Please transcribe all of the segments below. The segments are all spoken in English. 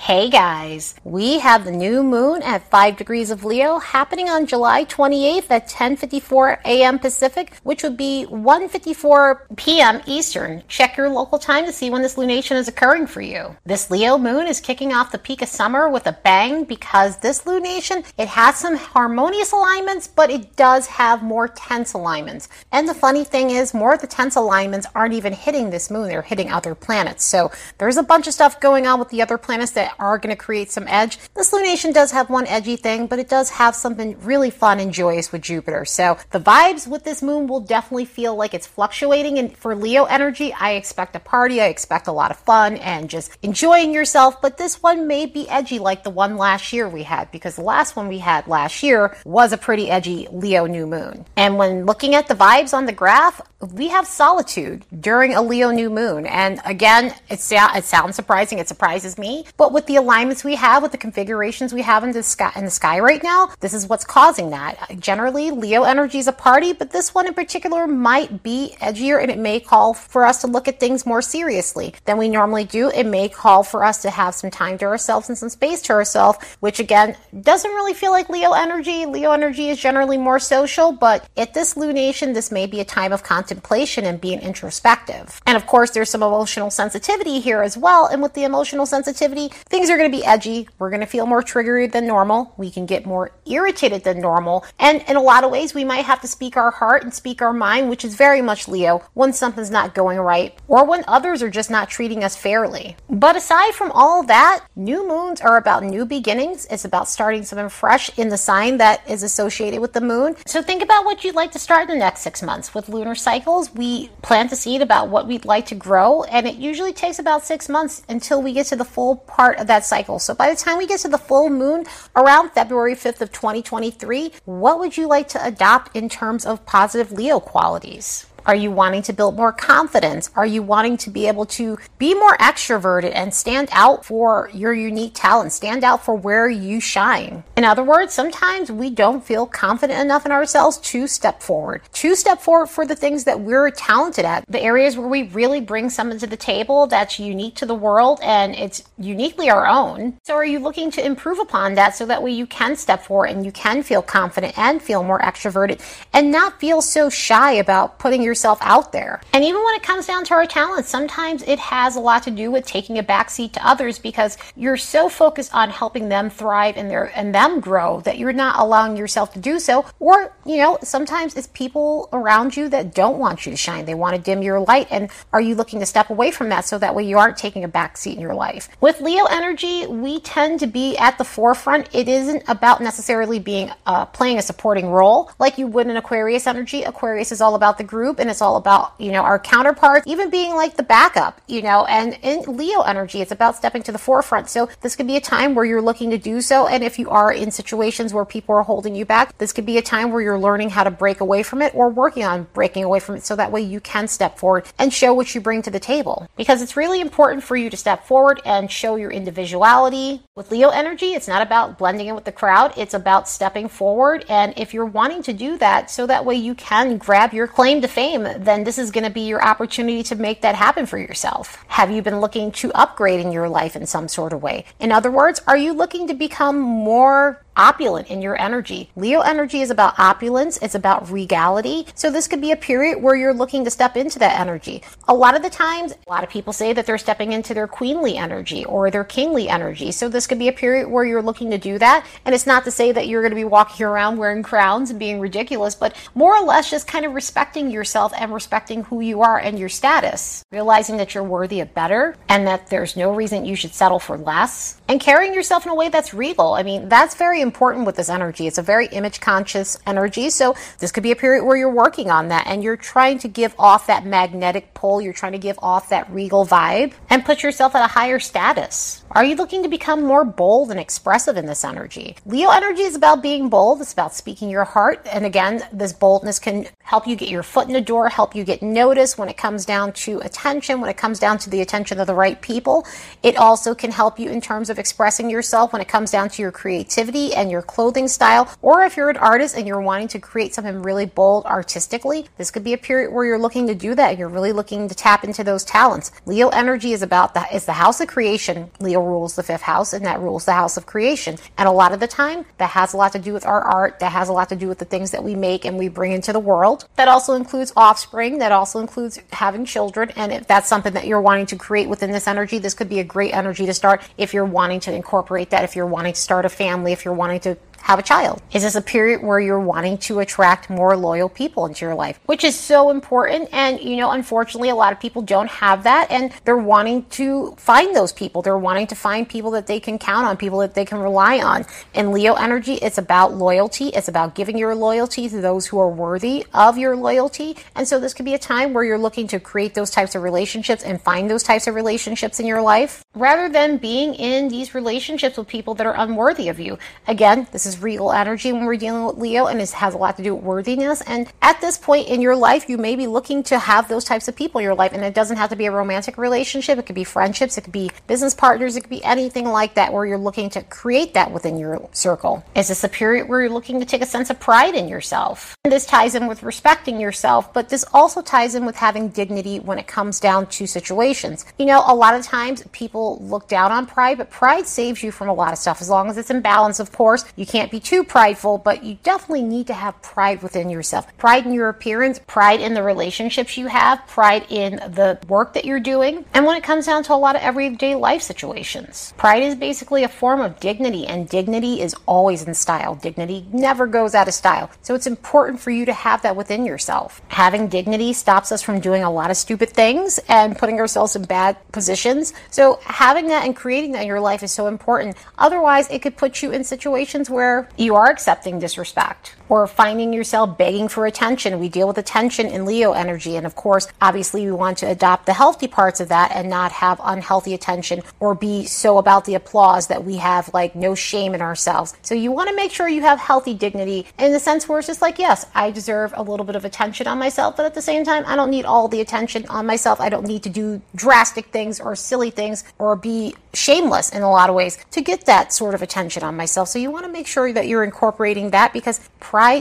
Hey guys, we have the new moon at 5 degrees of Leo happening on July 28th at 10:54 a.m. Pacific, which would be 1:54 p.m. Eastern. Check your local time to see when this lunation is occurring for you. This Leo moon is kicking off the peak of summer with a bang because this lunation, it has some harmonious alignments, but it does have more tense alignments. And the funny thing is, more of the tense alignments aren't even hitting this moon, they're hitting other planets. So there's a bunch of stuff going on with the other planets that are going to create some edge. This lunation does have one edgy thing, but it does have something really fun and joyous with Jupiter. So the vibes with this moon will definitely feel like it's fluctuating. And for Leo energy, I expect a party. I expect a lot of fun and just enjoying yourself. But this one may be edgy like the one last year we had because the last one we had last year was a pretty edgy Leo new moon. And when looking at the vibes on the graph, we have solitude during a Leo new moon. And again, it, it sounds surprising. It surprises me. But with the alignments we have, with the configurations we have in the sky, in the sky right now, this is what's causing that. Generally, Leo energy is a party, but this one in particular might be edgier and it may call for us to look at things more seriously than we normally do. It may call for us to have some time to ourselves and some space to ourselves, which again doesn't really feel like Leo energy. Leo energy is generally more social, but at this lunation, this may be a time of contemplation contemplation and being introspective. And of course, there's some emotional sensitivity here as well. And with the emotional sensitivity, things are going to be edgy. We're going to feel more triggered than normal. We can get more irritated than normal. And in a lot of ways, we might have to speak our heart and speak our mind, which is very much Leo when something's not going right or when others are just not treating us fairly. But aside from all that, new moons are about new beginnings. It's about starting something fresh in the sign that is associated with the moon. So think about what you'd like to start in the next six months with lunar cycles, we plant a seed about what we'd like to grow, and it usually takes about six months until we get to the full part of that cycle. So by the time we get to the full moon around February 5th of 2023, what would you like to adopt in terms of positive Leo qualities? Are you wanting to build more confidence? Are you wanting to be able to be more extroverted and stand out for your unique talent, stand out for where you shine? In other words, sometimes we don't feel confident enough in ourselves to step forward, to step forward for the things that we're talented at, the areas where we really bring something to the table that's unique to the world and it's uniquely our own. So, are you looking to improve upon that so that way you can step forward and you can feel confident and feel more extroverted and not feel so shy about putting your yourself out there. And even when it comes down to our talents, sometimes it has a lot to do with taking a backseat to others because you're so focused on helping them thrive and their and them grow that you're not allowing yourself to do so. Or, you know, sometimes it's people around you that don't want you to shine. They want to dim your light. And are you looking to step away from that so that way you aren't taking a backseat in your life? With Leo energy, we tend to be at the forefront. It isn't about necessarily being uh, playing a supporting role like you would in Aquarius energy. Aquarius is all about the group and it's all about, you know, our counterparts, even being like the backup, you know, and in Leo energy, it's about stepping to the forefront. So this could be a time where you're looking to do so. And if you are in situations where people are holding you back, this could be a time where you're learning how to break away from it or working on breaking away from it so that way you can step forward and show what you bring to the table. Because it's really important for you to step forward and show your individuality. With Leo energy, it's not about blending in with the crowd, it's about stepping forward. And if you're wanting to do that, so that way you can grab your claim to fame then this is going to be your opportunity to make that happen for yourself. Have you been looking to upgrade in your life in some sort of way? In other words, are you looking to become more opulent in your energy. Leo energy is about opulence, it's about regality. So this could be a period where you're looking to step into that energy. A lot of the times, a lot of people say that they're stepping into their queenly energy or their kingly energy. So this could be a period where you're looking to do that. And it's not to say that you're going to be walking around wearing crowns and being ridiculous, but more or less just kind of respecting yourself and respecting who you are and your status. Realizing that you're worthy of better and that there's no reason you should settle for less. And carrying yourself in a way that's regal. I mean, that's very important with this energy. It's a very image conscious energy. So this could be a period where you're working on that and you're trying to give off that magnetic pull. You're trying to give off that regal vibe and put yourself at a higher status. Are you looking to become more bold and expressive in this energy? Leo energy is about being bold. It's about speaking your heart. And again, this boldness can help you get your foot in the door, help you get noticed when it comes down to attention, when it comes down to the attention of the right people. It also can help you in terms of expressing yourself when it comes down to your creativity and your clothing style, or if you're an artist and you're wanting to create something really bold artistically, this could be a period where you're looking to do that. You're really looking to tap into those talents. Leo energy is about the is the house of creation. Leo rules the fifth house, and that rules the house of creation. And a lot of the time, that has a lot to do with our art. That has a lot to do with the things that we make and we bring into the world. That also includes offspring. That also includes having children. And if that's something that you're wanting to create within this energy, this could be a great energy to start if you're wanting to incorporate that, if you're wanting to start a family, if you're wanting to have a child? Is this a period where you're wanting to attract more loyal people into your life, which is so important? And, you know, unfortunately, a lot of people don't have that and they're wanting to find those people. They're wanting to find people that they can count on, people that they can rely on. In Leo energy, it's about loyalty. It's about giving your loyalty to those who are worthy of your loyalty. And so this could be a time where you're looking to create those types of relationships and find those types of relationships in your life rather than being in these relationships with people that are unworthy of you. Again, this is real energy when we're dealing with Leo, and it has a lot to do with worthiness. And at this point in your life, you may be looking to have those types of people in your life, and it doesn't have to be a romantic relationship. It could be friendships, it could be business partners, it could be anything like that where you're looking to create that within your circle. Is this a period where you're looking to take a sense of pride in yourself? And this ties in with respecting yourself, but this also ties in with having dignity when it comes down to situations. You know, a lot of times people look down on pride, but pride saves you from a lot of stuff as long as it's in balance, of course. You can't can't be too prideful, but you definitely need to have pride within yourself. Pride in your appearance, pride in the relationships you have, pride in the work that you're doing. And when it comes down to a lot of everyday life situations, pride is basically a form of dignity, and dignity is always in style. Dignity never goes out of style. So it's important for you to have that within yourself. Having dignity stops us from doing a lot of stupid things and putting ourselves in bad positions. So having that and creating that in your life is so important. Otherwise, it could put you in situations where you are accepting disrespect or finding yourself begging for attention. We deal with attention in Leo energy. And of course, obviously, we want to adopt the healthy parts of that and not have unhealthy attention or be so about the applause that we have like no shame in ourselves. So you want to make sure you have healthy dignity in the sense where it's just like, yes, I deserve a little bit of attention on myself, but at the same time, I don't need all the attention on myself. I don't need to do drastic things or silly things or be shameless in a lot of ways to get that sort of attention on myself. So you want to make sure that you're incorporating that because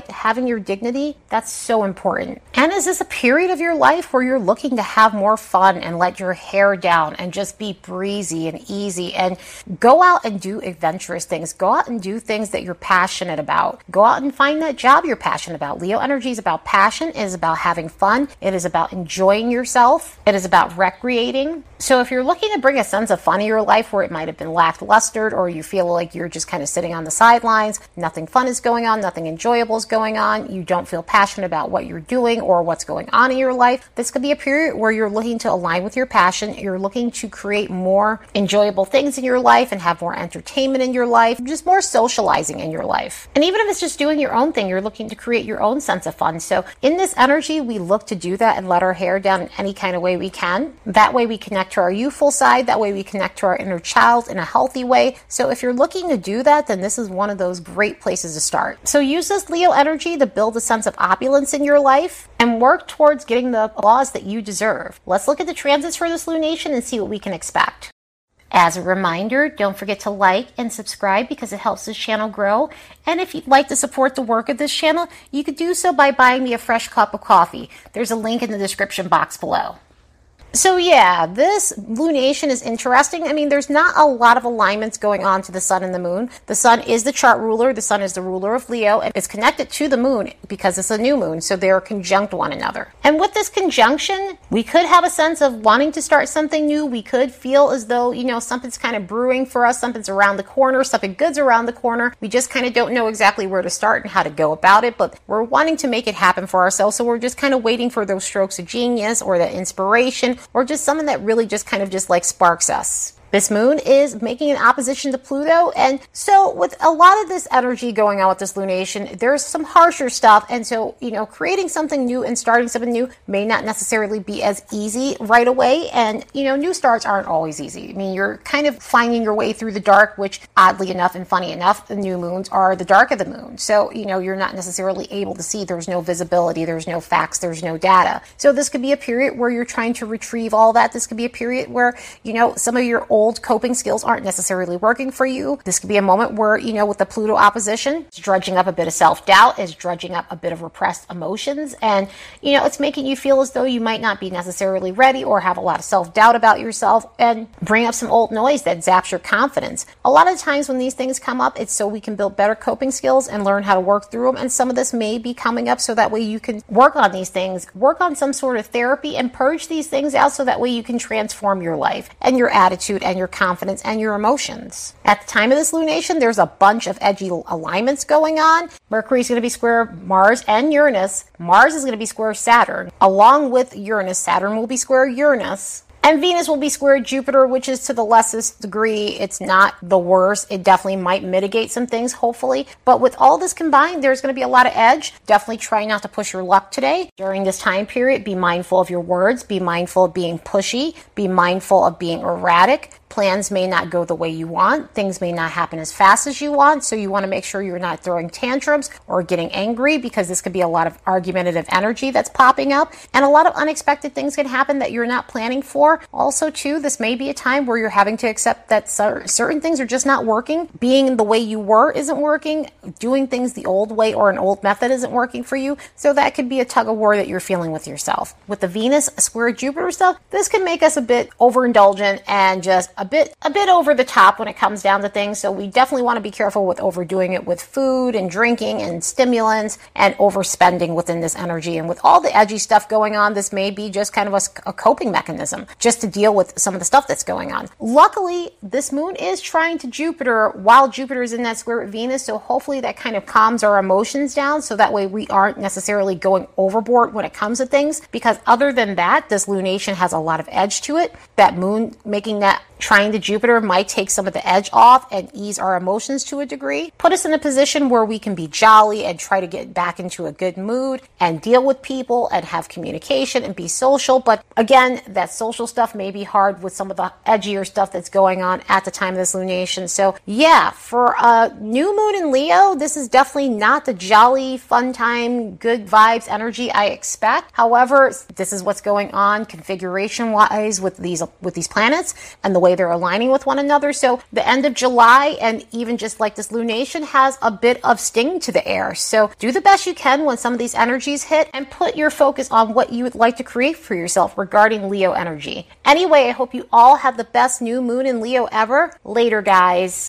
having your dignity, that's so important. And is this a period of your life where you're looking to have more fun and let your hair down and just be breezy and easy and go out and do adventurous things? Go out and do things that you're passionate about. Go out and find that job you're passionate about. Leo energy is about passion, it is about having fun, it is about enjoying yourself, it is about recreating. So if you're looking to bring a sense of fun in your life where it might have been lacklustered or you feel like you're just kind of sitting on the sidelines, nothing fun is going on, nothing enjoyable is going on, you don't feel passionate about what you're doing or what's going on in your life, this could be a period where you're looking to align with your passion. You're looking to create more enjoyable things in your life and have more entertainment in your life, just more socializing in your life. And even if it's just doing your own thing, you're looking to create your own sense of fun. So in this energy, we look to do that and let our hair down in any kind of way we can. That way we connect to our youthful side. That way we connect to our inner child in a healthy way. So if you're looking to do that, then this is one of those great places to start. So use this Leo energy to build a sense of opulence in your life and work towards getting the laws that you deserve. Let's look at the transits for this lunation and see what we can expect. As a reminder, don't forget to like and subscribe because it helps this channel grow. And if you'd like to support the work of this channel, you could do so by buying me a fresh cup of coffee. There's a link in the description box below. So yeah, this lunation is interesting. I mean, there's not a lot of alignments going on to the sun and the moon. The sun is the chart ruler. The sun is the ruler of Leo and it's connected to the moon because it's a new moon. So they're conjunct one another. And with this conjunction, we could have a sense of wanting to start something new. We could feel as though, you know, something's kind of brewing for us. Something's around the corner. Something good's around the corner. We just kind of don't know exactly where to start and how to go about it, but we're wanting to make it happen for ourselves. So we're just kind of waiting for those strokes of genius or the inspiration or just something that really just kind of just like sparks us. This moon is making an opposition to Pluto. And so, with a lot of this energy going on with this lunation, there's some harsher stuff. And so, you know, creating something new and starting something new may not necessarily be as easy right away. And, you know, new starts aren't always easy. I mean, you're kind of finding your way through the dark, which, oddly enough and funny enough, the new moons are the dark of the moon. So, you know, you're not necessarily able to see. There's no visibility, there's no facts, there's no data. So, this could be a period where you're trying to retrieve all that. This could be a period where, you know, some of your old coping skills aren't necessarily working for you. This could be a moment where, you know, with the Pluto opposition, it's dredging up a bit of self doubt, is dredging up a bit of repressed emotions. And, you know, it's making you feel as though you might not be necessarily ready or have a lot of self doubt about yourself and bring up some old noise that zaps your confidence. A lot of times when these things come up, it's so we can build better coping skills and learn how to work through them. And some of this may be coming up so that way you can work on these things, work on some sort of therapy and purge these things out so that way you can transform your life and your attitude and your confidence and your emotions. At the time of this lunation, there's a bunch of edgy alignments going on. Mercury is going to be square Mars and Uranus. Mars is going to be square Saturn. Along with Uranus, Saturn will be square Uranus. And Venus will be square Jupiter, which is to the lessest degree. It's not the worst. It definitely might mitigate some things, hopefully. But with all this combined, there's going to be a lot of edge. Definitely try not to push your luck today. During this time period, be mindful of your words. Be mindful of being pushy. Be mindful of being erratic plans may not go the way you want. Things may not happen as fast as you want. So you want to make sure you're not throwing tantrums or getting angry because this could be a lot of argumentative energy that's popping up. And a lot of unexpected things can happen that you're not planning for. Also, too, this may be a time where you're having to accept that certain things are just not working. Being the way you were isn't working. Doing things the old way or an old method isn't working for you. So that could be a tug of war that you're feeling with yourself. With the Venus square Jupiter stuff, this can make us a bit overindulgent and just a bit a bit over the top when it comes down to things. So we definitely want to be careful with overdoing it with food and drinking and stimulants and overspending within this energy. And with all the edgy stuff going on, this may be just kind of a, a coping mechanism just to deal with some of the stuff that's going on. Luckily, this moon is trine to Jupiter while Jupiter is in that square with Venus. So hopefully that kind of calms our emotions down so that way we aren't necessarily going overboard when it comes to things. Because other than that, this lunation has a lot of edge to it. That moon making that Trine the Jupiter might take some of the edge off and ease our emotions to a degree, put us in a position where we can be jolly and try to get back into a good mood and deal with people and have communication and be social. But again, that social stuff may be hard with some of the edgier stuff that's going on at the time of this lunation. So yeah, for a new moon in Leo, this is definitely not the jolly, fun time, good vibes energy I expect. However, this is what's going on configuration wise with these with these planets and the way they're aligning with one another. So the end of July and even just like this lunation has a bit of sting to the air. So do the best you can when some of these energies hit and put your focus on what you would like to create for yourself regarding Leo energy. Anyway, I hope you all have the best new moon in Leo ever. Later, guys.